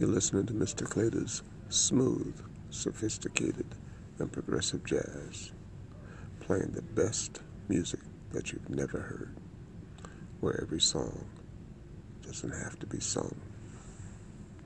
You're listening to Mr. Clayton's smooth, sophisticated, and progressive jazz, playing the best music that you've never heard, where every song doesn't have to be sung.